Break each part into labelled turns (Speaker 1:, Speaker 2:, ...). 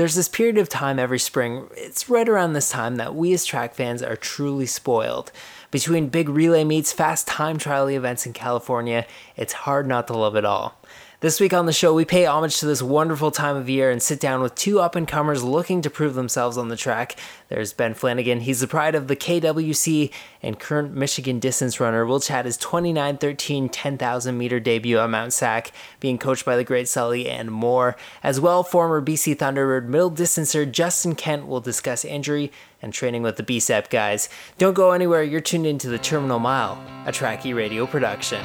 Speaker 1: There's this period of time every spring, it's right around this time that we as track fans are truly spoiled. Between big relay meets, fast time trial events in California, it's hard not to love it all. This week on the show, we pay homage to this wonderful time of year and sit down with two up and comers looking to prove themselves on the track. There's Ben Flanagan, he's the pride of the KWC and current Michigan distance runner. We'll chat his 2913 10,000 meter debut at Mount Sac, being coached by the great Sully, and more. As well, former BC Thunderbird middle distancer Justin Kent will discuss injury and training with the BCEP guys. Don't go anywhere, you're tuned into the Terminal Mile, a Trackie radio production.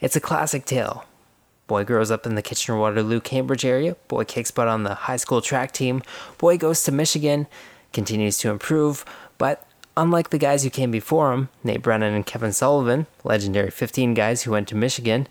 Speaker 1: It's a classic tale. Boy grows up in the Kitchener Waterloo Cambridge area. Boy kicks butt on the high school track team. Boy goes to Michigan, continues to improve, but unlike the guys who came before him, Nate Brennan and Kevin Sullivan, legendary 15 guys who went to Michigan,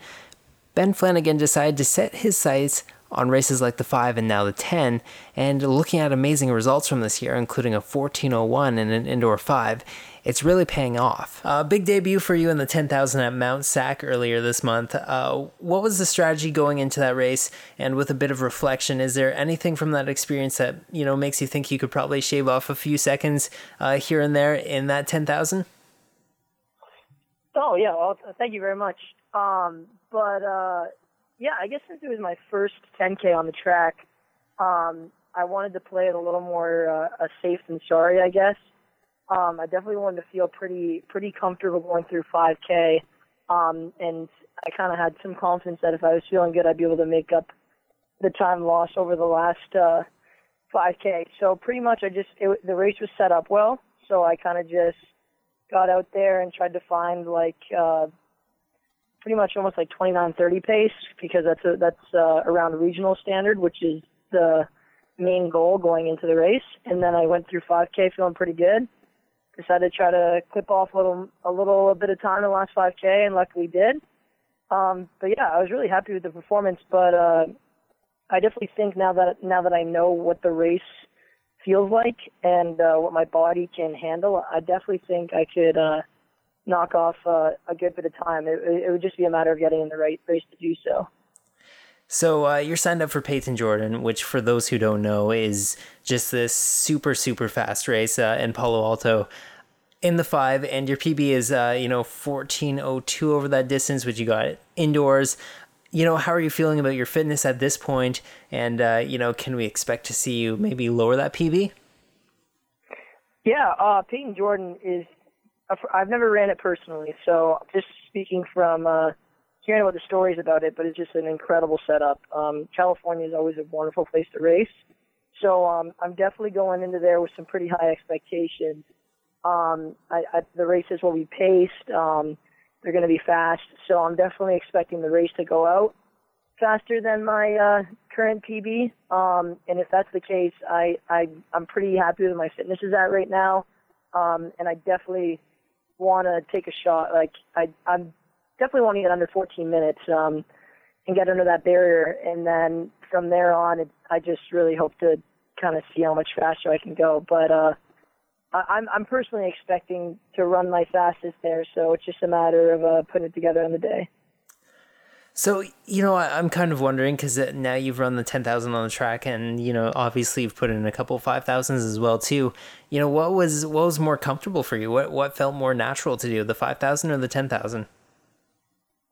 Speaker 1: Ben Flanagan decided to set his sights on races like the 5 and now the 10, and looking at amazing results from this year, including a 1401 and an indoor 5, it's really paying off. A uh, big debut for you in the 10,000 at Mount Sac earlier this month. Uh, what was the strategy going into that race? And with a bit of reflection, is there anything from that experience that you know makes you think you could probably shave off a few seconds uh, here and there in that 10,000?
Speaker 2: Oh yeah, well, thank you very much. Um, but uh, yeah, I guess since it was my first 10k on the track, um, I wanted to play it a little more uh, safe than sorry, I guess. Um, I definitely wanted to feel pretty pretty comfortable going through 5K, um, and I kind of had some confidence that if I was feeling good, I'd be able to make up the time lost over the last uh, 5K. So pretty much, I just it, the race was set up well, so I kind of just got out there and tried to find like uh, pretty much almost like 29:30 pace because that's a, that's uh, around the regional standard, which is the main goal going into the race. And then I went through 5K feeling pretty good decided to try to clip off a little a little a bit of time in the last 5K, and luckily did. Um, but yeah, I was really happy with the performance. But uh, I definitely think now that now that I know what the race feels like and uh, what my body can handle, I definitely think I could uh, knock off uh, a good bit of time. It, it would just be a matter of getting in the right race to do so.
Speaker 1: So uh, you're signed up for Payton Jordan, which for those who don't know is just this super super fast race uh, in Palo Alto in the five, and your PB is uh, you know 1402 over that distance, which you got indoors. You know, how are you feeling about your fitness at this point? And uh, you know, can we expect to see you maybe lower that PB?
Speaker 2: Yeah, uh, Payton Jordan is. I've never ran it personally, so just speaking from uh, hearing about the stories about it, but it's just an incredible setup. Um, California is always a wonderful place to race. So um, I'm definitely going into there with some pretty high expectations. Um, I, I, the races will be paced. Um, they're going to be fast. So I'm definitely expecting the race to go out faster than my uh, current PB. Um, and if that's the case, I, I I'm pretty happy with my fitness is at right now. Um, and I definitely want to take a shot. Like I I'm definitely want to get under 14 minutes um, and get under that barrier. And then from there on, it, I just really hope to kind of see how much faster I can go. But uh, I, I'm I'm personally expecting to run my fastest there, so it's just a matter of uh, putting it together on the day.
Speaker 1: So you know, I'm kind of wondering because now you've run the ten thousand on the track, and you know, obviously you've put in a couple five thousands as well too. You know, what was what was more comfortable for you? What what felt more natural to do, the five thousand or the ten thousand?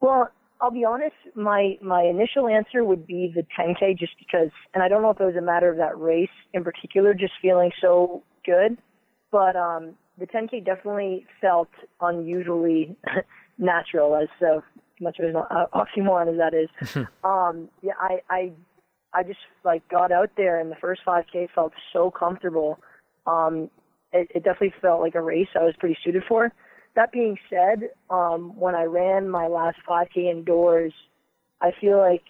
Speaker 2: Well, I'll be honest. My my initial answer would be the 10k, just because, and I don't know if it was a matter of that race in particular, just feeling so good, but um, the 10k definitely felt unusually natural, as so much of an oxymoron as that is. um, yeah, I I I just like got out there, and the first 5k felt so comfortable. Um, it, it definitely felt like a race I was pretty suited for. That being said, um, when I ran my last 5K indoors, I feel like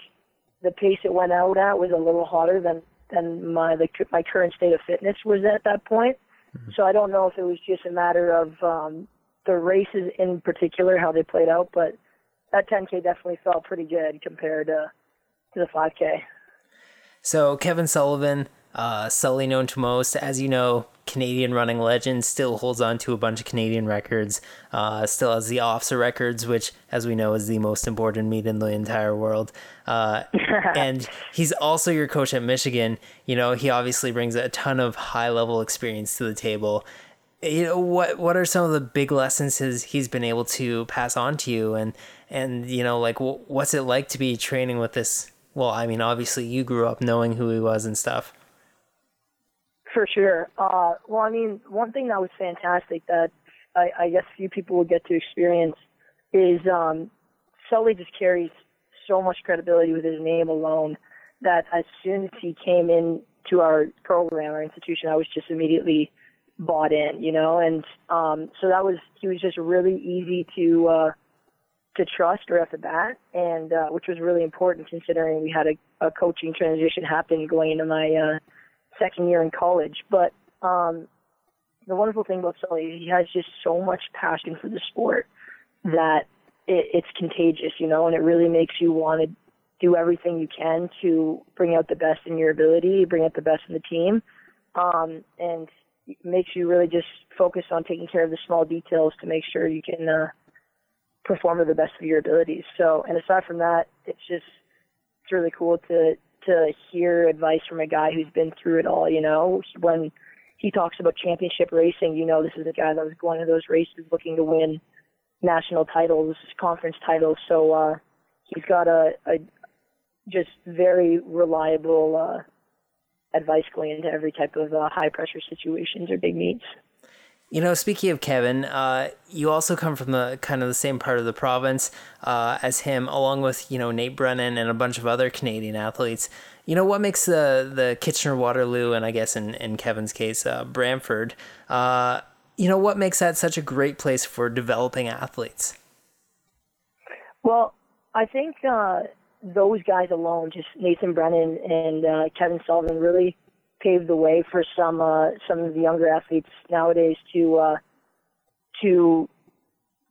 Speaker 2: the pace it went out at was a little hotter than than my the, my current state of fitness was at that point. Mm-hmm. So I don't know if it was just a matter of um, the races in particular how they played out, but that 10K definitely felt pretty good compared to to the 5K.
Speaker 1: So Kevin Sullivan, Uh, Sully, known to most, as you know, Canadian running legend, still holds on to a bunch of Canadian records. Uh, still has the OFSAA records, which, as we know, is the most important meet in the entire world. Uh, and he's also your coach at Michigan. You know, he obviously brings a ton of high level experience to the table. You know what? What are some of the big lessons his, he's been able to pass on to you, and and you know, like what's it like to be training with this? Well, I mean, obviously you grew up knowing who he was and stuff.
Speaker 2: For sure. Uh, well, I mean, one thing that was fantastic that I, I guess few people will get to experience is um, Sully just carries so much credibility with his name alone that as soon as he came in to our program, our institution, I was just immediately bought in, you know, and um, so that was he was just really easy to uh, to trust right off the bat, and uh, which was really important considering we had a, a coaching transition happen going into my uh, second year in college. But um, the wonderful thing about Sully, he has just so much passion for the sport that it, it's contagious, you know, and it really makes you want to do everything you can to bring out the best in your ability, bring out the best in the team, um, and makes you really just focus on taking care of the small details to make sure you can uh, perform to the best of your abilities. So, and aside from that, it's just it's really cool to to hear advice from a guy who's been through it all. You know, when he talks about championship racing, you know, this is a guy that was going to those races looking to win national titles, conference titles. So uh, he's got a, a just very reliable uh, advice going into every type of uh, high pressure situations or big meets.
Speaker 1: You know, speaking of Kevin, uh, you also come from the kind of the same part of the province uh, as him, along with you know Nate Brennan and a bunch of other Canadian athletes. You know what makes the the Kitchener Waterloo and I guess in in Kevin's case uh. Uh, you know what makes that such a great place for developing athletes.
Speaker 2: Well, I think uh, those guys alone, just Nathan Brennan and uh, Kevin Sullivan, really paved the way for some uh, some of the younger athletes nowadays to uh, to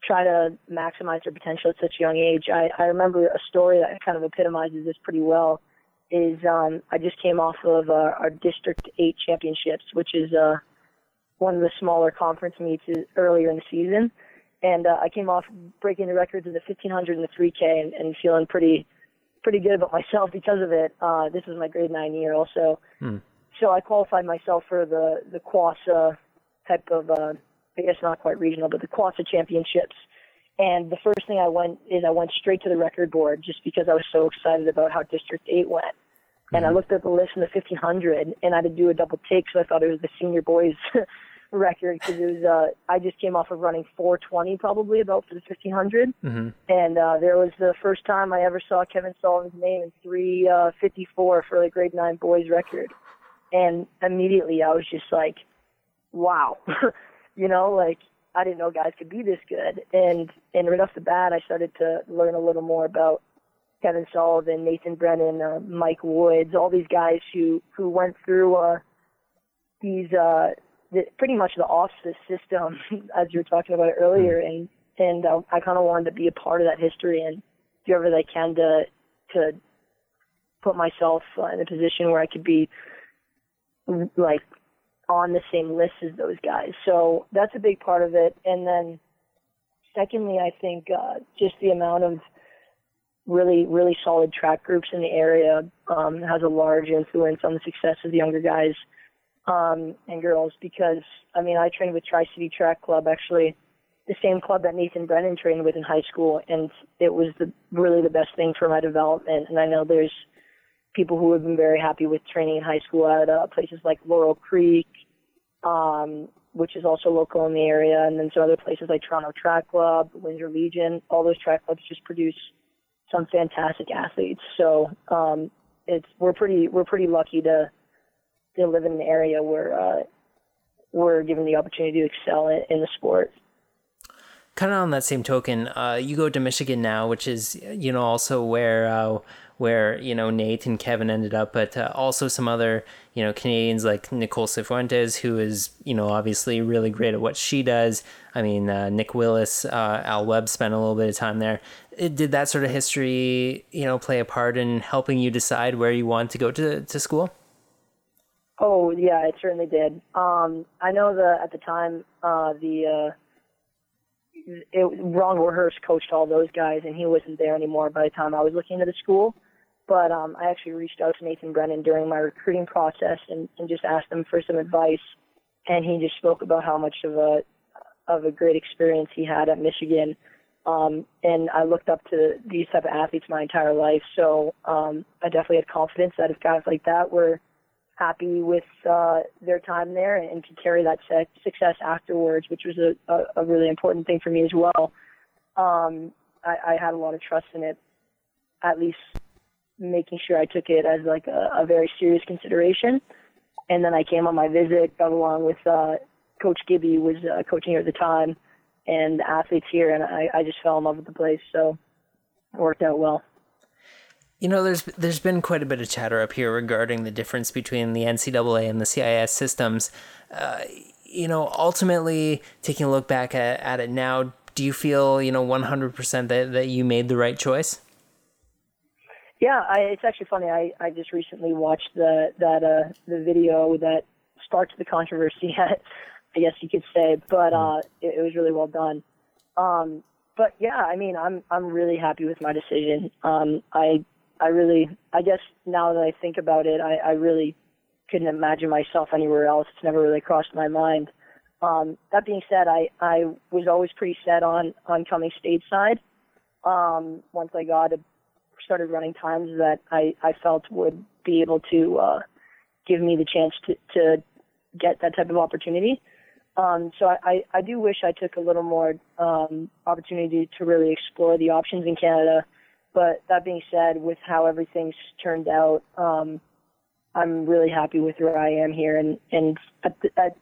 Speaker 2: try to maximize their potential at such a young age. I, I remember a story that kind of epitomizes this pretty well. Is um, I just came off of uh, our District Eight championships, which is uh, one of the smaller conference meets earlier in the season, and uh, I came off breaking the records of the 1500 and the 3K, and, and feeling pretty pretty good about myself because of it. Uh, this was my grade nine year also. Hmm so I qualified myself for the the CWOSSA type of uh, I guess not quite regional, but the CWOSSA championships. And the first thing I went is I went straight to the record board just because I was so excited about how District Eight went. Mm-hmm. And I mm-hmm. looked at the list in the 1500, and I had to do a double take, so I thought it was the senior boys record because it was uh, I just came off of running 420 probably about for the 1500, mm-hmm. and uh, there was the first time I ever saw Kevin Sullivan's name in 354 uh, for the grade nine boys record and immediately I was just like, wow, you know, like I didn't know guys could be this good. And and right off the bat, I started to learn a little more about Kevin Sullivan, Nathan Brennan, uh, Mike Woods, all these guys who who went through uh, these uh, the, pretty much the OFSAA system, as you were talking about earlier, mm. and and uh, I kind of wanted to be a part of that history and do whatever I can to to put myself uh, in a position where I could be like on the same list as those guys. So that's a big part of it. And then secondly, I think uh, just the amount of really, really solid track groups in the area um, has a large influence on the success of the younger guys um, and girls because, I mean, I trained with Tri-City Track Club, actually the same club that Nathan Brennan trained with in high school, and it was the really the best thing for my development. And I know there's people who have been very happy with training in high school at uh, places like Laurel Creek, um, which is also local in the area, and then some other places like Toronto Track Club, Windsor Legion. All those track clubs just produce some fantastic athletes. So um, it's we're pretty we're pretty lucky to to live in an area where uh, we're given the opportunity to excel in, in the sport
Speaker 1: kind of on that same token, uh, you go to Michigan now, which is you know also where uh, where you know Nate and Kevin ended up, but uh, also some other you know Canadians like Nicole Sifuentes, who is you know obviously really great at what she does. I mean uh, Nick Willis, uh, Al Webb spent a little bit of time there. It, did that sort of history you know play a part in helping you decide where you want to go to to school?
Speaker 2: Oh yeah, it certainly did. Um, I know that at the time uh, the uh, it, Ron Warhurst coached all those guys, and he wasn't there anymore by the time I was looking into the school. But um, I actually reached out to Nathan Brennan during my recruiting process and, and just asked him for some advice, and he just spoke about how much of a of a great experience he had at Michigan. Um, and I looked up to these type of athletes my entire life, so um, I definitely had confidence that if guys like that were happy with uh, their time there and could carry that success afterwards, which was a, a, a really important thing for me as well. Um, I, I had a lot of trust in it, at least making sure I took it as like a, a very serious consideration. And then I came on my visit, got along with uh, Coach Gibby, was uh, coaching here at the time, and the athletes here, and I, I just fell in love with the place. So it worked out well.
Speaker 1: You know, there's there's been quite a bit of chatter up here regarding the difference between the NCAA and the CIS systems. Uh, you know, ultimately, taking a look back at, at it now, do you feel you know 100% that that you made the right choice?
Speaker 2: Yeah, I, it's actually funny. I, I just recently watched the that uh, the video that sparked the controversy. I guess you could say, but uh, it, it was really well done. Um, but yeah, I mean, I'm I'm really happy with my decision. Um, I I really, I guess now that I think about it, I, I really couldn't imagine myself anywhere else. It's never really crossed my mind. Um, that being said, I, I was always pretty set on, on coming stateside. Um, once I got a, started running times that I, I felt would be able to, uh, give me the chance to, to get that type of opportunity. Um, so I, I, do wish I took a little more, um, opportunity to really explore the options in Canada but that being said, with how everything's turned out, um, I'm really happy with where I am here. And and at, at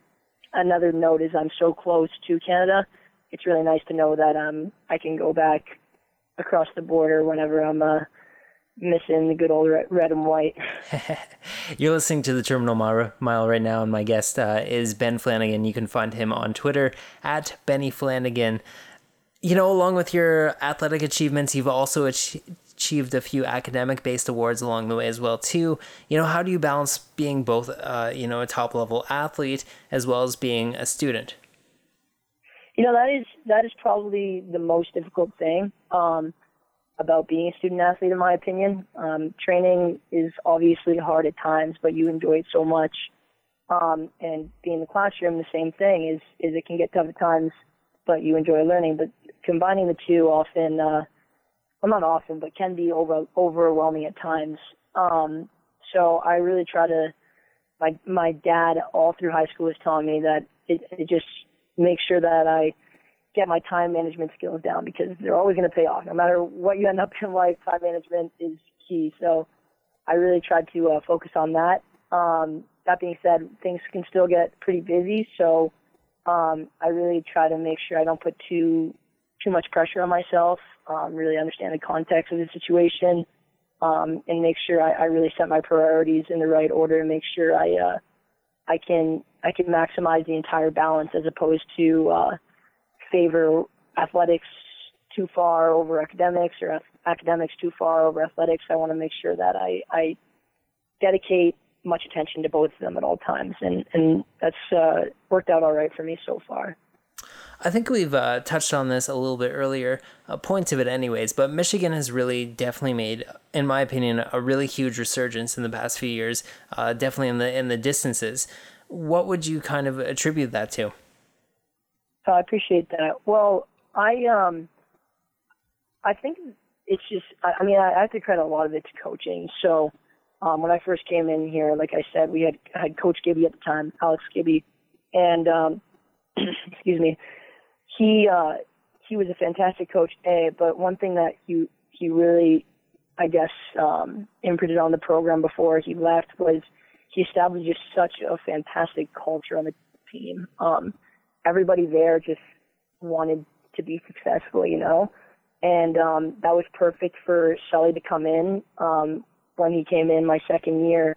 Speaker 2: another note is I'm so close to Canada. It's really nice to know that um I can go back across the border whenever I'm uh, missing the good old red and white.
Speaker 1: You're listening to the Terminal Mile right now, and my guest uh, is Ben Flanagan. You can find him on Twitter at Benny Flanagan you know, along with your athletic achievements, you've also achieved a few academic based awards along the way as well too. You know, how do you balance being both, uh, you know, a top level athlete as well as being a student?
Speaker 2: You know, that is that is probably the most difficult thing um, about being a student athlete, in my opinion. Um, training is obviously hard at times, but you enjoy it so much. Um, and being in the classroom, the same thing is is it can get tough at times, but you enjoy learning. But combining the two often, uh, well, not often, but can be over, overwhelming at times. Um, so I really try to, my, my dad all through high school was telling me that it, it just makes sure that I get my time management skills down because they're always going to pay off. No matter what you end up in life, time management is key. So I really try to uh, focus on that. Um, that being said, things can still get pretty busy. So um, I really try to make sure I don't put too too much pressure on myself, um, really understand the context of the situation, um, and make sure I, I really set my priorities in the right order and make sure I uh, I can I can maximize the entire balance as opposed to uh, favor athletics too far over academics or academics too far over athletics. I want to make sure that I, I dedicate much attention to both of them at all times, and and that's uh, worked out all right for me so far.
Speaker 1: I think we've uh, touched on this a little bit earlier, uh, points of it, anyways. But Michigan has really definitely made, in my opinion, a really huge resurgence in the past few years. Uh, definitely in the in the distances. What would you kind of attribute that to?
Speaker 2: So I appreciate that. Well, I um, I think it's just. I, mean, I have to credit a lot of it to coaching. So. Um, when I first came in here, like I said, we had had Coach Gibby at the time, Alex Gibby, and um, excuse me, he uh, he was a fantastic coach, a. But one thing that he he really, I guess, um, imprinted on the program before he left was he established just such a fantastic culture on the team. Um, everybody there just wanted to be successful, you know, and um, that was perfect for Sully to come in. Um, when he came in my second year,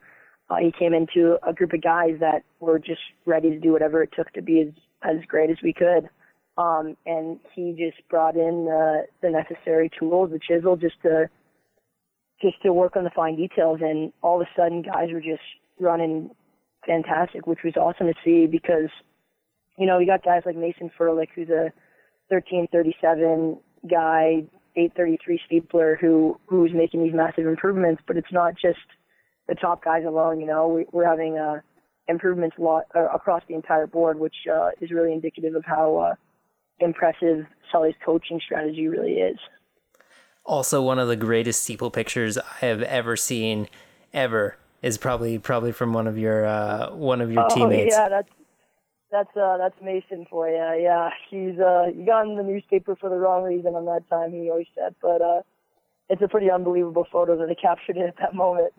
Speaker 2: uh, he came into a group of guys that were just ready to do whatever it took to be as as great as we could. Um, and he just brought in the, the necessary tools, the chisel, just to just to work on the fine details. And all of a sudden, guys were just running fantastic, which was awesome to see because, you know, you got guys like Mason Ferlic, who's a 1337 guy, 833 steepler, who who's making these massive improvements. But it's not just the top guys alone. You know, we, we're having uh, improvements lot uh, across the entire board, which uh, is really indicative of how uh, impressive Sully's coaching strategy really is.
Speaker 1: Also, one of the greatest steeple pictures I have ever seen, ever, is probably probably from one of your uh, one of your
Speaker 2: oh,
Speaker 1: teammates.
Speaker 2: Yeah, that's that's uh, that's Mason for you. Yeah, he's uh, he got in the newspaper for the wrong reason on that time. He always said, but uh, it's a pretty unbelievable photo that they captured it at that moment.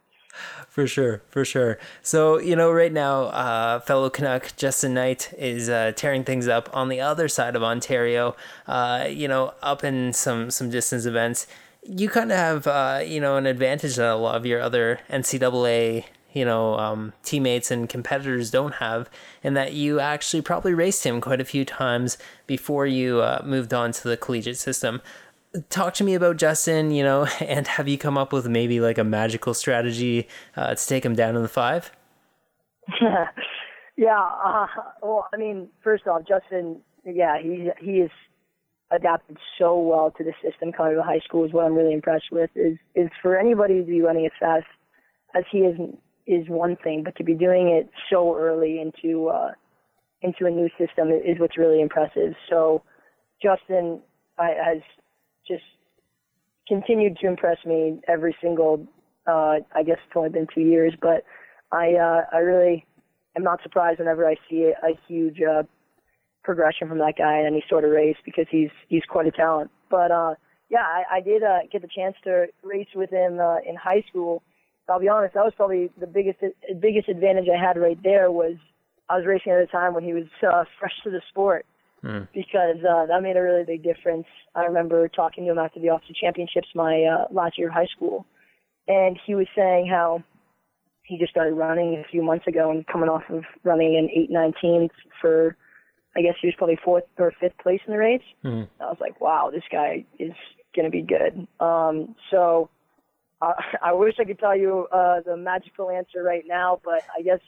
Speaker 1: For sure, for sure. So you know, right now, uh, fellow Canuck Justin Knight is uh, tearing things up on the other side of Ontario. Uh, you know, up in some some distance events. You kind of have uh, you know an advantage that a lot of your other NCAA you know um, teammates and competitors don't have, in that you actually probably raced him quite a few times before you uh, moved on to the collegiate system talk to me about Justin, you know, and have you come up with maybe like a magical strategy uh, to take him down in the five?
Speaker 2: yeah. Uh, well, I mean, first off, Justin, yeah, he he is adapted so well to the system coming to high school is what I'm really impressed with. Is is for anybody to be running as fast as he is is one thing, but to be doing it so early into uh, into a new system is what's really impressive. So Justin I, has just continued to impress me every single. Uh, I guess it's only been two years, but I uh, I really am not surprised whenever I see a, a huge uh, progression from that guy in any sort of race because he's he's quite a talent. But uh, yeah, I, I did uh, get the chance to race with him uh, in high school. I'll be honest, that was probably the biggest biggest advantage I had right there was I was racing at a time when he was uh, fresh to the sport mm. because uh, that made a really big difference. I remember talking to him after the OFSAA Championships my uh, last year of high school, and he was saying how he just started running a few months ago and coming off of running in eight nineteen for, I guess he was probably fourth or fifth place in the race. Mm. I was like, wow, this guy is gonna be good. Um, so. Uh, I wish I could tell you uh, the magical answer right now, but I guess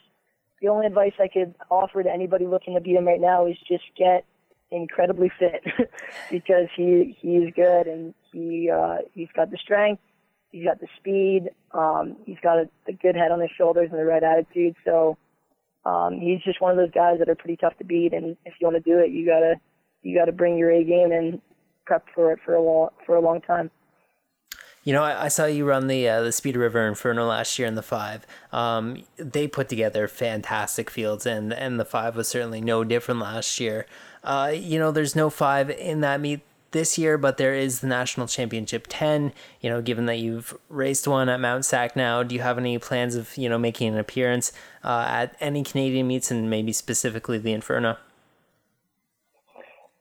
Speaker 2: the only advice I could offer to anybody looking to beat him right now is just get incredibly fit because he he's good and he uh, he's got the strength, he's got the speed, um, he's got a, a good head on his shoulders and the right attitude. So um, he's just one of those guys that are pretty tough to beat. And if you want to do it, you gotta you gotta bring your A game and prep for it for a long for a long time.
Speaker 1: You know, I, I, saw you run the uh, the Speed River Inferno last year in the five. Um, they put together fantastic fields, and and the five was certainly no different last year. Uh, you know, there's no five in that meet this year, but there is the National Championship 10. You know, given that you've raced one at Mount Sac now, do you have any plans of, you know, making an appearance uh, at any Canadian meets and maybe specifically the Inferno?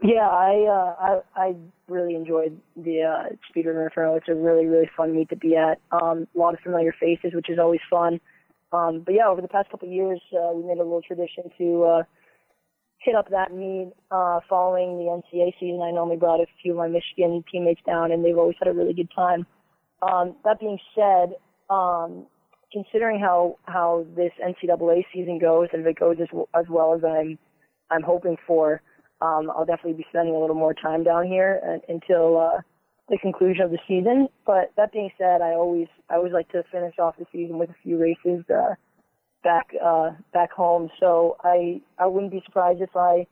Speaker 2: Yeah, I uh, I, I really enjoyed the uh, Speed River Inferno. It's a really really fun meet to be at. Um, a lot of familiar faces, which is always fun. Um, but yeah, over the past couple of years, uh, we made a little tradition to uh, hit up that meet uh, following the NCAA season. I normally brought a few of my Michigan teammates down, and they've always had a really good time. Um, that being said, um, considering how how this NCAA season goes, and if it goes as, as well as I'm I'm hoping for, um, I'll definitely be spending a little more time down here uh, until uh, the conclusion of the season. But that being said, I always I always like to finish off the season with a few races. Uh, back uh, back home. So I I wouldn't be surprised if I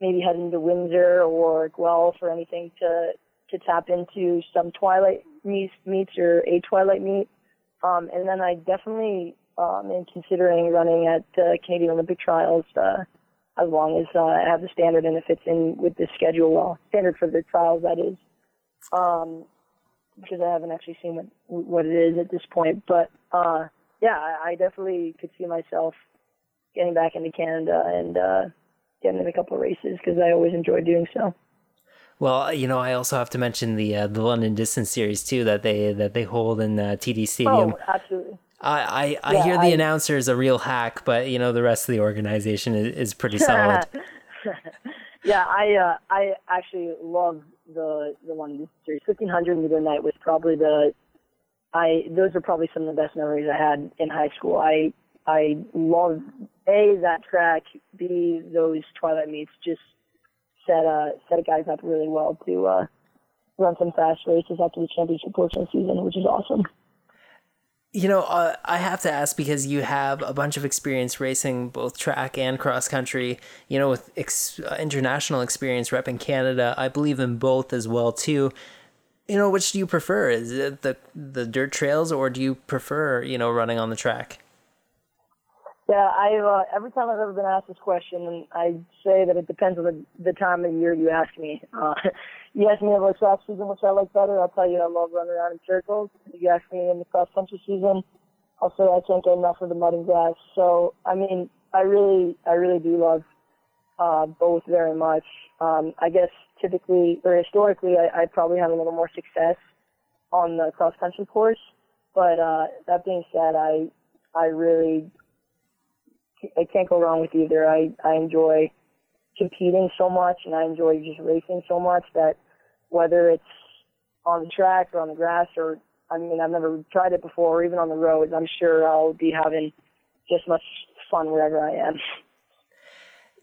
Speaker 2: maybe head into Windsor or Guelph or anything to to tap into some twilight meets meets or a twilight meet. Um, and then I definitely um, am considering running at uh, Canadian Olympic trials uh, as long as uh, I have the standard and it fits in with the schedule well. Standard for the trials, that is. Um, because I haven't actually seen what what it is at this point, but uh, yeah, I, I definitely could see myself getting back into Canada and uh, getting in a couple of races because I always enjoy doing so.
Speaker 1: Well, you know, I also have to mention the uh, the London Distance Series too that they that they hold in uh, TD Stadium.
Speaker 2: Oh, absolutely.
Speaker 1: I I, I hear the I, announcer is a real hack, but you know the rest of the organization is, is pretty solid.
Speaker 2: yeah, I uh, I actually love the the London Distance Series. Fifteen hundred meter night was probably the I those are probably some of the best memories I had in high school. I I love a that track, b those twilight meets just set uh set guys up really well to uh run some fast races after the championship portion of the season, which is awesome.
Speaker 1: You know, uh, I have to ask because you have a bunch of experience racing both track and cross country. You know, with ex- uh, international experience rep in Canada, I believe in both as well too. You know, which do you prefer? Is it the the dirt trails, or do you prefer you know running on the track?
Speaker 2: Yeah, I uh, every time I've ever been asked this question, I say that it depends on the, the time of year you ask me. Uh, you ask me about track season, which I like better. I'll tell you I love running around in circles. You ask me in the cross country season, I'll say I can't get enough of the mud and grass. So I mean, I really, I really do love uh, both very much. Um, I guess typically or historically, I, I probably have a little more success on the cross country course. But uh, that being said, I I really I can't go wrong with either. I I enjoy competing so much and I enjoy just racing so much that whether it's on the track or on the grass or I mean I've never tried it before or even on the roads, I'm sure I'll be having just as much fun wherever I am.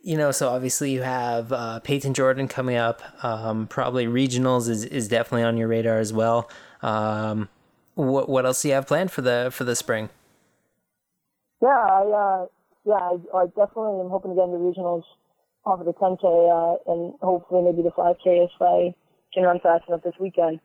Speaker 1: You know, so obviously you have uh, Payton Jordan coming up. Um, probably regionals is, is definitely on your radar as well. Um, what what else do you have planned for the for the spring?
Speaker 2: Yeah, I uh, yeah, I, I definitely am hoping to get into regionals off of the 10K uh, and hopefully maybe the 5K if I can run fast enough this weekend.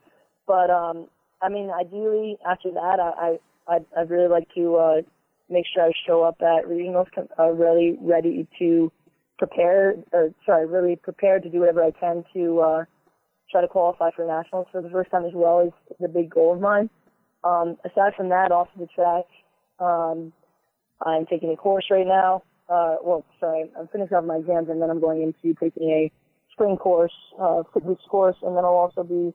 Speaker 2: But um, I mean, ideally after that, I I I'd really like to uh, make sure I show up at regionals uh, really ready to prepare, or sorry, really prepared to do whatever I can to uh, try to qualify for nationals for the first time as well is, the big goal of mine. Um, aside from that, off of the track, um, I'm taking a course right now. Uh, well, sorry, I'm finishing off my exams and then I'm going into taking a spring course, uh, fitness course, and then I'll also be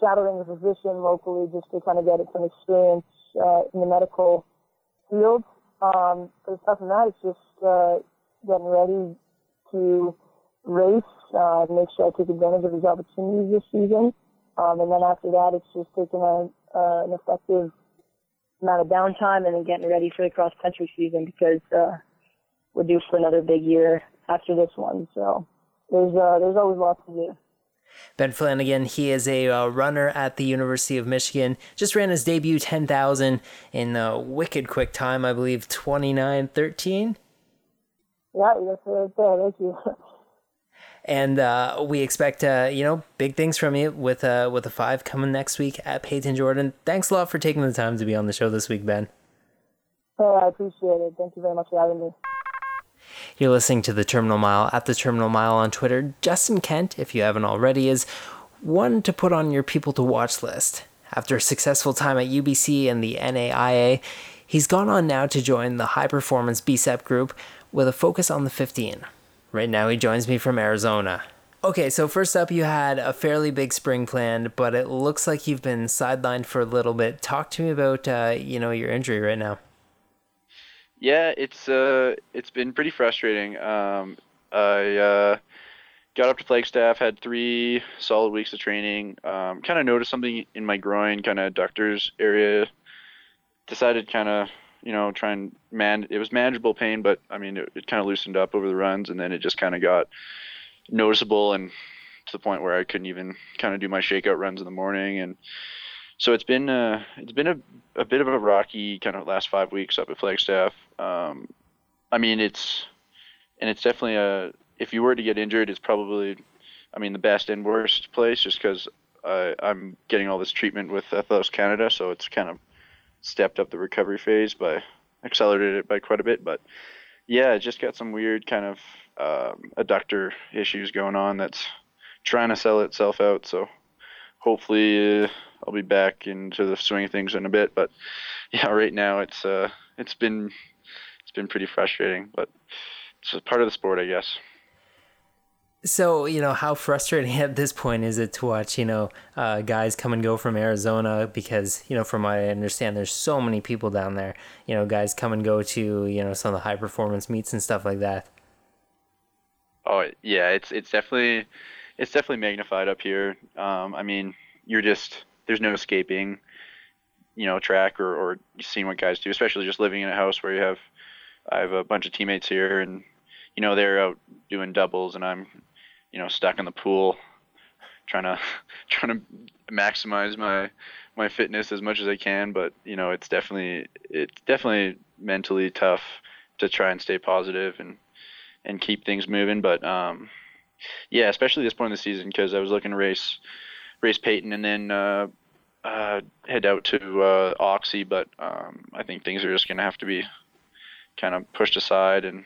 Speaker 2: shadowing a physician locally just to kind of get some experience uh, in the medical field. Um, but aside from that, it's just uh, getting ready to race, uh, make sure I take advantage of these opportunities this season. Um, and then after that, it's just taking a, uh, an effective amount of downtime and then getting ready for the cross country season because uh, we're due for another big year after this one. So there's uh, there's always lots to do.
Speaker 1: Ben Flanagan, he is a uh, runner at the University of Michigan. Just ran his debut 10,000 in a wicked quick time, I believe 29:13.
Speaker 2: Yeah, that's right there. Thank you.
Speaker 1: and uh, we expect uh, you know big things from you with uh, with a five coming next week at Payton Jordan. Thanks a lot for taking the time to be on the show this week, Ben.
Speaker 2: Oh, I appreciate it. Thank you very much for having me.
Speaker 1: You're listening to the Terminal Mile at the Terminal Mile on Twitter. Justin Kent, if you haven't already, is one to put on your people to watch list. After a successful time at UBC and the NAIA, he's gone on now to join the high performance BCEP group with a focus on the 15. Right now, he joins me from Arizona. Okay, so first up, you had a fairly big spring planned, but it looks like you've been sidelined for a little bit. Talk to me about, uh, you know, your injury right now.
Speaker 3: Yeah, it's uh, it's been pretty frustrating. Um, I uh, got up to Flagstaff, had three solid weeks of training. Um, kind of noticed something in my groin, kind of doctor's area. Decided kind of you know, try and man. It was manageable pain, but I mean, it, it kind of loosened up over the runs, and then it just kind of got noticeable and to the point where I couldn't even kind of do my shakeout runs in the morning, and so it's been uh, it's been a, a bit of a rocky kind of last five weeks up at Flagstaff. Um, I mean, it's and it's definitely a if you were to get injured, it's probably, I mean, the best and worst place just because I'm getting all this treatment with Athletics Canada, so it's kind of stepped up the recovery phase by accelerated it by quite a bit. But yeah, it just got some weird kind of um, adductor issues going on that's trying to sell itself out. So hopefully uh, I'll be back into the swing of things in a bit. But yeah, right now it's uh, it's been it's been pretty frustrating, but it's part of the sport, I guess.
Speaker 1: So, you know, how frustrating at this point is it to watch, you know, uh, guys come and go from Arizona because, you know, from what I understand, there's so many people down there, you know, guys come and go to, you know, some of the high performance meets and stuff like that.
Speaker 3: Oh, yeah, it's, it's definitely, it's definitely magnified up here. Um, I mean, you're just, there's no escaping, you know, track or, or seeing what guys do, especially just living in a house where you have I have a bunch of teammates here, and you know they're out doing doubles, and I'm you know stuck in the pool, trying to trying to maximize my my fitness as much as I can. But you know it's definitely it's definitely mentally tough to try and stay positive and and keep things moving. But um, yeah, especially this point in the season because I was looking to race race Payton and then uh, uh, head out to uh, Oxy, but um, I think things are just gonna have to be kind of pushed aside and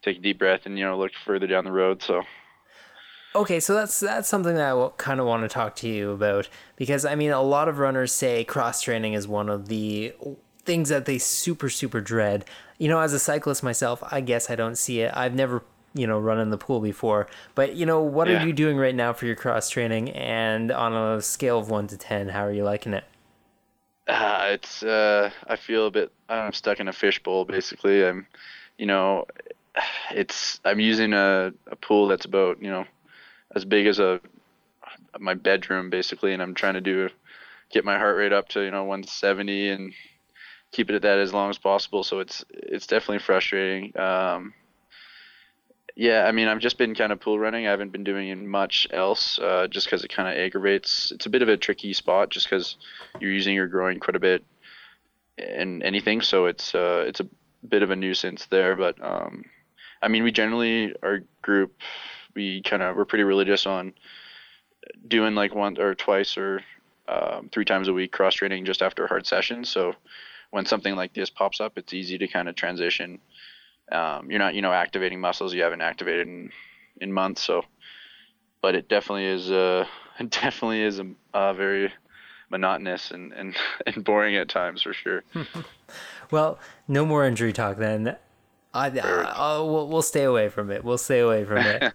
Speaker 3: take a deep breath and you know look further down the road. So.
Speaker 1: Okay, so that's that's something that I kind of want to talk to you about because I mean a lot of runners say cross training is one of the things that they super super dread. You know, as a cyclist myself, I guess I don't see it. I've never you know run in the pool before, but you know, what yeah. are you doing right now for your cross training? And on a scale of one to ten, how are you liking it?
Speaker 3: Uh, it's uh, I feel a bit I'm stuck in a fishbowl basically. I'm, you know, it's I'm using a, a pool that's about you know as big as a my bedroom basically, and I'm trying to do get my heart rate up to you know 170 and keep it at that as long as possible. So it's it's definitely frustrating. Um, yeah, I mean, I've just been kind of pool running. I haven't been doing much else, uh, just because it kind of aggravates. It's a bit of a tricky spot, just because you're using your groin quite a bit in anything, so it's uh, it's a bit of a nuisance there. But um, I mean, we generally our group we kind of we're pretty religious on doing like once or twice or um, three times a week cross training just after a hard session. So when something like this pops up, it's easy to kind of transition. Um, you're not, you know, activating muscles you haven't activated in, in months. So, but it definitely is, uh, it definitely is a, a very monotonous and, and, and boring at times for sure.
Speaker 1: well, no more injury talk then. I, I, we'll, we'll stay away from it. We'll stay away from it.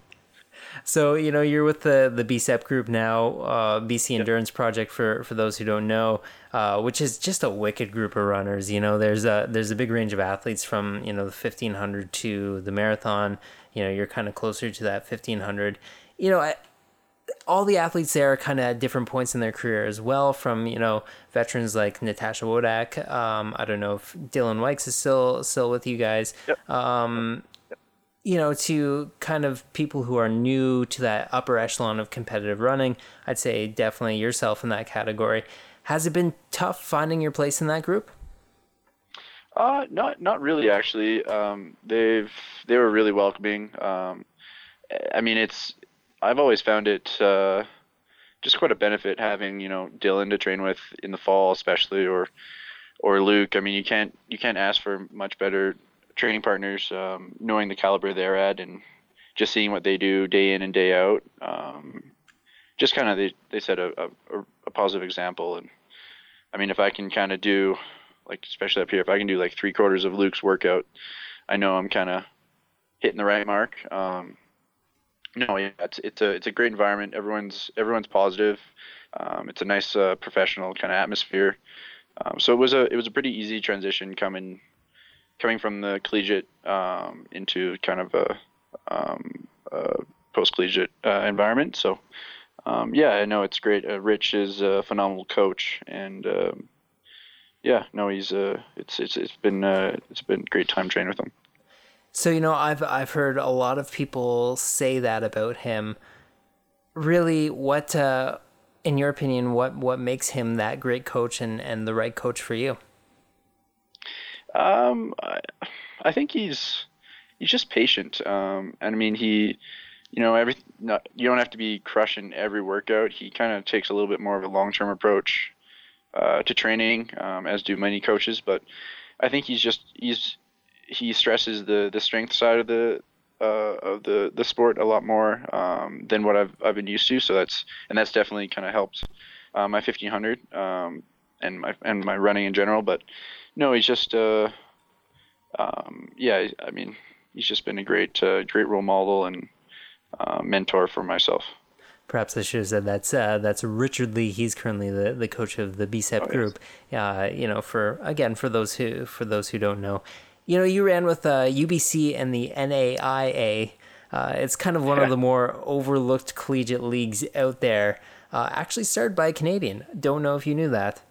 Speaker 1: So you know you're with the the BCEP group now, uh, BC Endurance yep. Project for for those who don't know, uh, which is just a wicked group of runners. You know there's a there's a big range of athletes from you know the 1500 to the marathon. You know you're kind of closer to that 1500. You know. I, all the athletes there are kind of at different points in their career as well. From you know veterans like Natasha Wodak. Um, I don't know if Dylan Wykes is still still with you guys. Yep. Um, you know, to kind of people who are new to that upper echelon of competitive running, I'd say definitely yourself in that category. Has it been tough finding your place in that group?
Speaker 3: Uh, not not really actually. Um, they've they were really welcoming. Um, I mean, it's I've always found it uh, just quite a benefit having you know Dylan to train with in the fall, especially or or Luke. I mean, you can't you can't ask for much better training partners, um, knowing the caliber they're at, and just seeing what they do day in and day out. Um, just kind of they they set a, a, a positive example, and I mean if I can kind of do like especially up here, if I can do like three quarters of Luke's workout, I know I'm kind of hitting the right mark. Um, no, yeah, it's it's a it's a great environment. Everyone's everyone's positive. Um, it's a nice uh, professional kind of atmosphere. Um, so it was a it was a pretty easy transition coming coming from the collegiate um, into kind of a, um, a post collegiate uh, environment. So, um, yeah, I know it's great. Uh, Rich is a phenomenal coach, and um, yeah, no, he's uh, it's it's it's been uh, it's been a great time training with him.
Speaker 1: So you know, I've I've heard a lot of people say that about him. Really, what, uh, in your opinion, what what makes him that great coach and and the right coach for you?
Speaker 3: Um, I, I think he's he's just patient. Um, and I mean he, you know, every you don't have to be crushing every workout. He kind of takes a little bit more of a long term approach uh, to training, um, as do many coaches. But I think he's just he's he stresses the the strength side of the uh, of the the sport a lot more um, than what I've I've been used to. So that's and that's definitely kind of helped uh, my 1500 um, and my and my running in general. But no, he's just uh, um, yeah. I mean, he's just been a great uh, great role model and uh, mentor for myself.
Speaker 1: Perhaps I should have said that's uh, that's Richard Lee. He's currently the, the coach of the BCEP oh, group. Uh, you know, for again for those who for those who don't know, you know, you ran with uh, UBC and the NAIA. Uh, it's kind of one yeah. of the more overlooked collegiate leagues out there. Uh, actually started by a Canadian. Don't know if you knew that.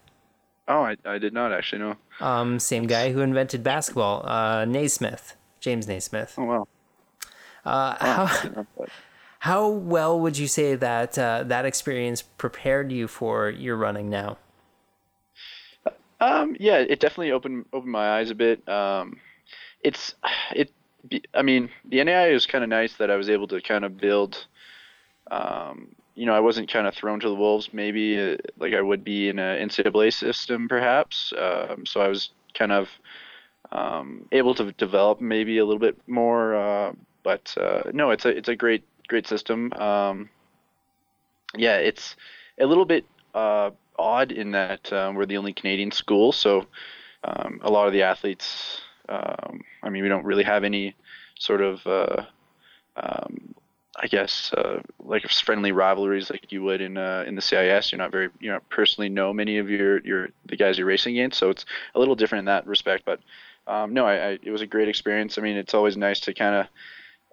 Speaker 3: Oh, I, I did not actually know.
Speaker 1: Um, same guy who invented basketball, uh, Naismith, James Naismith.
Speaker 3: Oh wow.
Speaker 1: Uh, how how well would you say that uh, that experience prepared you for your running now?
Speaker 3: Um, yeah, it definitely opened opened my eyes a bit. Um, it's it. I mean, the NAI is kind of nice that I was able to kind of build. Um, you know, I wasn't kind of thrown to the wolves, maybe uh, like I would be in a NCAA system, perhaps. Um, so I was kind of um, able to develop maybe a little bit more. Uh, but uh, no, it's a it's a great great system. Um, yeah, it's a little bit uh, odd in that um, we're the only Canadian school, so um, a lot of the athletes. Um, I mean, we don't really have any sort of, uh, um, I guess, uh, like friendly rivalries like you would in uh, in the CIS. You're not very, you don't personally know many of your your the guys you're racing against, so it's a little different in that respect. But um, no, I, I, it was a great experience. I mean, it's always nice to kind of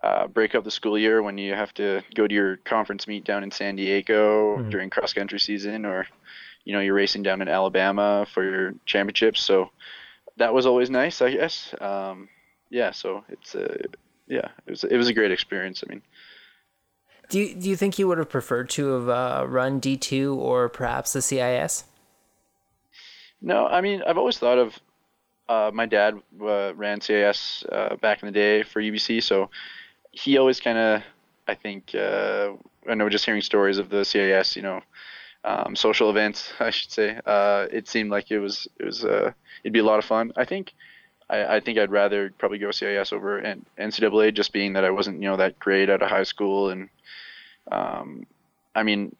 Speaker 3: uh, break up the school year when you have to go to your conference meet down in San Diego mm-hmm. during cross country season, or you know you're racing down in Alabama for your championships. So that was always nice, I guess. Um, yeah, so it's a yeah, it was it was a great experience. I mean.
Speaker 1: Do you, do you think you would have preferred to have uh, run D2 or perhaps the CIS?
Speaker 3: No, I mean, I've always thought of uh, my dad uh, ran CIS uh, back in the day for UBC, so he always kind of, I think, uh, I know just hearing stories of the CIS, you know, um, social events, I should say. Uh, it seemed like it was it was it'd be a lot of fun. I think I, I think I'd rather probably go CIS over N- NCAA, just being that I wasn't you know that great out of high school, and um, I mean,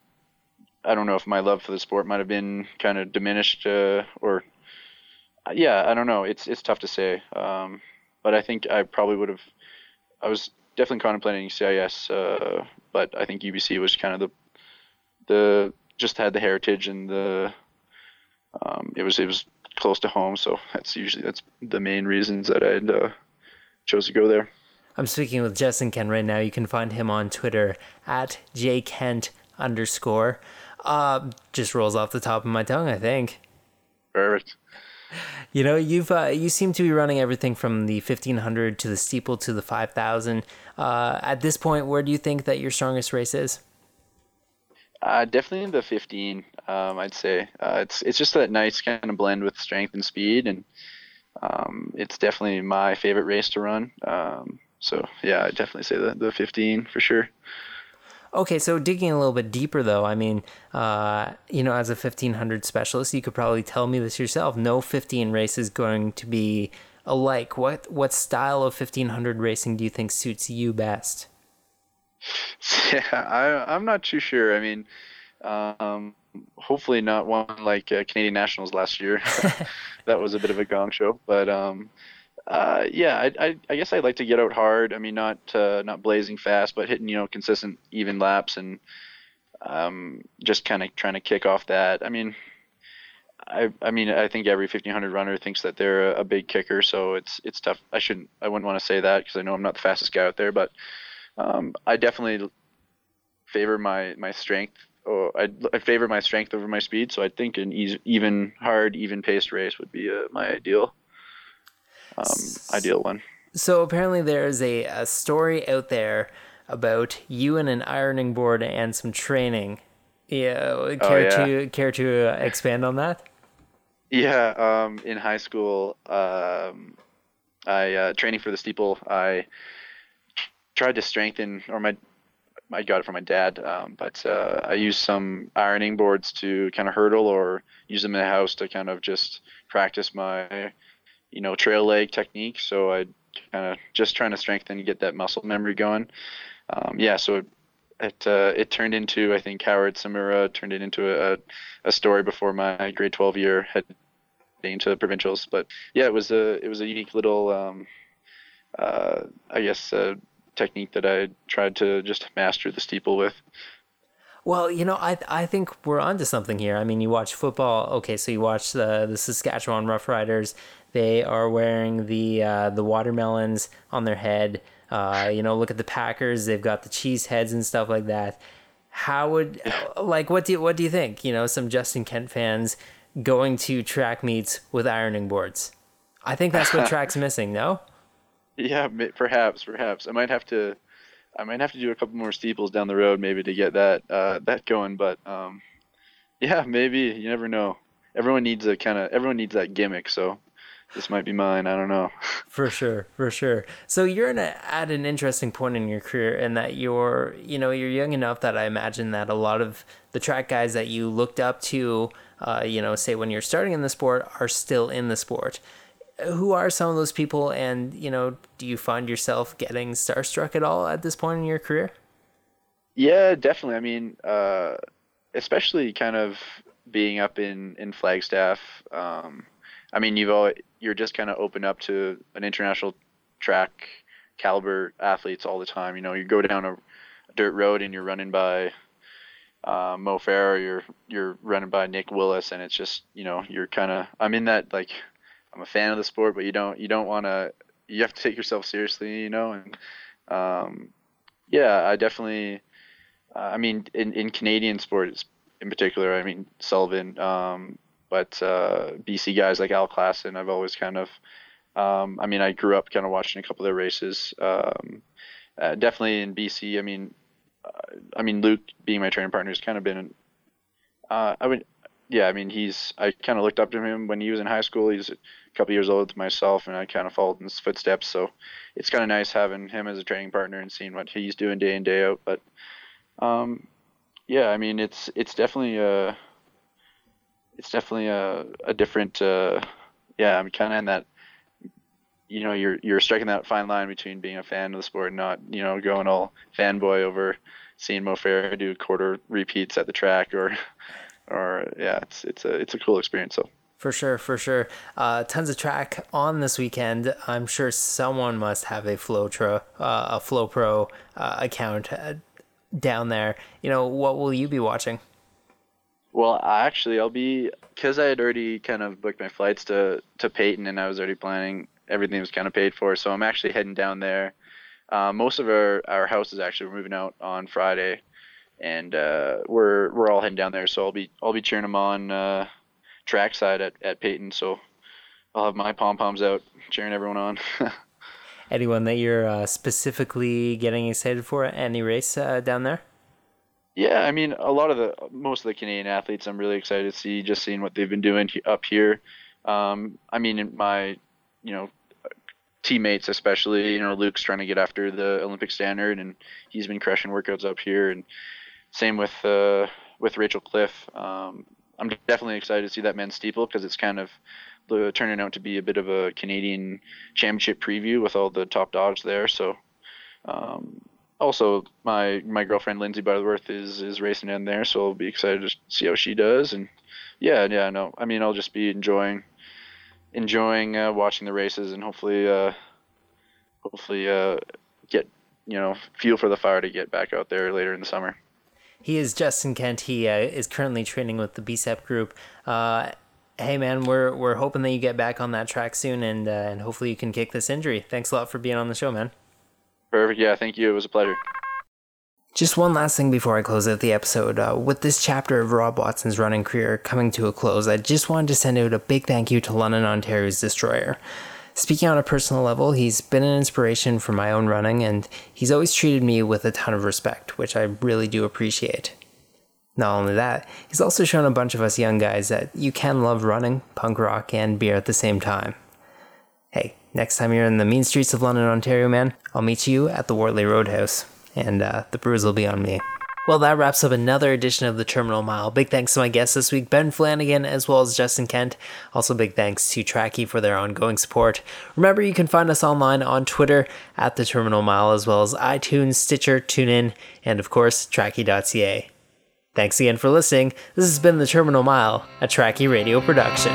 Speaker 3: I don't know if my love for the sport might have been kind of diminished uh, or yeah, I don't know. It's it's tough to say. Um, but I think I probably would have. I was definitely contemplating CIS, uh, but I think UBC was kind of the the just had the heritage and the um, it was it was close to home, so that's usually that's the main reasons that I uh, chose to go there.
Speaker 1: I'm speaking with Justin Kent right now. You can find him on Twitter at jkent underscore. Uh, just rolls off the top of my tongue, I think.
Speaker 3: Perfect.
Speaker 1: You know, you've uh, you seem to be running everything from the 1500 to the steeple to the 5000. Uh, at this point, where do you think that your strongest race is?
Speaker 3: Uh, definitely the 15. Um, I'd say uh, it's it's just that nice kind of blend with strength and speed, and um, it's definitely my favorite race to run. Um, so yeah, I definitely say the the 15 for sure.
Speaker 1: Okay, so digging a little bit deeper, though, I mean, uh, you know, as a 1500 specialist, you could probably tell me this yourself. No 15 race is going to be alike. What what style of 1500 racing do you think suits you best?
Speaker 3: Yeah, I, I'm not too sure. I mean, um, hopefully not one like uh, Canadian Nationals last year. that was a bit of a gong show, but um, uh, yeah, I, I, I, guess I'd like to get out hard. I mean, not uh, not blazing fast, but hitting you know consistent, even laps, and um, just kind of trying to kick off that. I mean, I I mean, I think every 1500 runner thinks that they're a, a big kicker, so it's it's tough. I shouldn't, I wouldn't want to say that because I know I'm not the fastest guy out there, but um, I definitely favor my my strength. Oh, I, I favor my strength over my speed, so I think an easy, even hard, even paced race would be uh, my ideal um, ideal one.
Speaker 1: So apparently there's a, a story out there about you and an ironing board and some training. Yeah, care oh, yeah. to care to uh, expand on that?
Speaker 3: Yeah, um, in high school, um, I uh, training for the steeple. I tried to strengthen, or my I got it from my dad, um, but uh, I use some ironing boards to kind of hurdle or use them in the house to kind of just practice my you know, trail leg technique. So I kind of just trying to strengthen and get that muscle memory going. Um, yeah, so it it, uh, it turned into I think Howard Tsumura turned it into a, a story before my grade 12 year heading to the provincials. But yeah, it was a it was a unique little um, uh, I guess uh, technique that I tried to just master the steeple with.
Speaker 1: Well, you know, I I think we're onto something here. I mean, you watch football. Okay, so you watch the the Saskatchewan Roughriders. They are wearing the uh, the watermelons on their head. Uh, you know, look at the Packers. They've got the cheese heads and stuff like that. How would like what do you what do you think? You know, some Justin Kent fans going to track meets with ironing boards. I think that's what track's missing. No.
Speaker 3: Yeah, perhaps, perhaps. I might have to, I might have to do a couple more steeples down the road maybe to get that uh, that going. But um, yeah, maybe you never know. Everyone needs a kind of everyone needs that gimmick. So this might be mine. I don't know.
Speaker 1: for sure, for sure. So you're in a, at an interesting point in your career, in that you're, you know, you're young enough that I imagine that a lot of the track guys that you looked up to, uh, you know, say when you're starting in the sport, are still in the sport. Who are some of those people, and you know, do you find yourself getting starstruck at all at this point in your career?
Speaker 3: Yeah, definitely. I mean, uh, especially kind of being up in in Flagstaff. Um, I mean, you've all, you're just kind of open up to an international track caliber athletes all the time. You know, you go down a, dirt road and you're running by uh, Mo Farah, you're you're running by Nick Willis, and it's just you know you're kind of I'm in that like I'm a fan of the sport, but you don't you don't want to you have to take yourself seriously, you know, and um, yeah, I definitely. Uh, I mean, in, in Canadian sports in particular, I mean Sullivan, um, but uh, BC guys like Al Klassen, I've always kind of, um, I mean, I grew up kind of watching a couple of their races. Um, uh, definitely in BC. I mean, uh, I mean Luke being my training partner has kind of been, uh, I would, yeah, I mean he's I kind of looked up to him when he was in high school. He's a couple years older than myself, and I kind of followed in his footsteps. So it's kind of nice having him as a training partner and seeing what he's doing day in day out. But um, yeah, I mean it's it's definitely a it's definitely a, a different uh, yeah i'm kind of in that you know you're you're striking that fine line between being a fan of the sport and not you know going all fanboy over seeing Mo Farah do quarter repeats at the track or or yeah it's it's a it's a cool experience so.
Speaker 1: For sure for sure. Uh, tons of track on this weekend. I'm sure someone must have a flowtro uh, a FloPro uh, account uh, down there. You know what will you be watching?
Speaker 3: Well, actually, I'll be because I had already kind of booked my flights to to Payton, and I was already planning. Everything was kind of paid for, so I'm actually heading down there. Uh, most of our our house is actually we're moving out on Friday, and uh, we're we're all heading down there. So I'll be I'll be cheering them on uh, trackside at at Payton. So I'll have my pom poms out cheering everyone on.
Speaker 1: Anyone that you're uh, specifically getting excited for? Any race uh, down there?
Speaker 3: Yeah, I mean, a lot of the most of the Canadian athletes, I'm really excited to see just seeing what they've been doing up here. Um, I mean, my, you know, teammates especially, you know, Luke's trying to get after the Olympic standard, and he's been crushing workouts up here, and same with uh, with Rachel Cliff. Um, I'm definitely excited to see that men's steeple because it's kind of turning out to be a bit of a Canadian championship preview with all the top dogs there. So um, also my my girlfriend Lindsay Butterworth is is racing in there, so I'll be excited to see how she does. And yeah, yeah, no, I mean I'll just be enjoying enjoying uh, watching the races and hopefully uh, hopefully uh, get you know feel for the fire to get back out there later in the summer.
Speaker 1: He is Justin Kent. He uh, is currently training with the BCEP group. Uh, hey man, we're we're hoping that you get back on that track soon, and uh, and hopefully you can kick this injury. Thanks a lot for being on the show, man.
Speaker 3: Perfect. Yeah, thank you. It was a pleasure.
Speaker 1: Just one last thing before I close out the episode. Uh, with this chapter of Rob Watson's running career coming to a close, I just wanted to send out a big thank you to London, Ontario's Destroyer. Speaking on a personal level, he's been an inspiration for my own running, and he's always treated me with a ton of respect, which I really do appreciate. Not only that, he's also shown a bunch of us young guys that you can love running, punk rock, and beer at the same time. Hey, next time you're in the mean streets of London, Ontario, man, I'll meet you at the Wortley Roadhouse, and uh, the brews will be on me. Well, that wraps up another edition of the Terminal Mile. Big thanks to my guests this week, Ben Flanagan, as well as Justin Kent. Also, big thanks to Trackie for their ongoing support. Remember, you can find us online on Twitter at the Terminal Mile, as well as iTunes, Stitcher, TuneIn, and of course, Trackie.ca. Thanks again for listening. This has been the Terminal Mile, a Trackie radio production.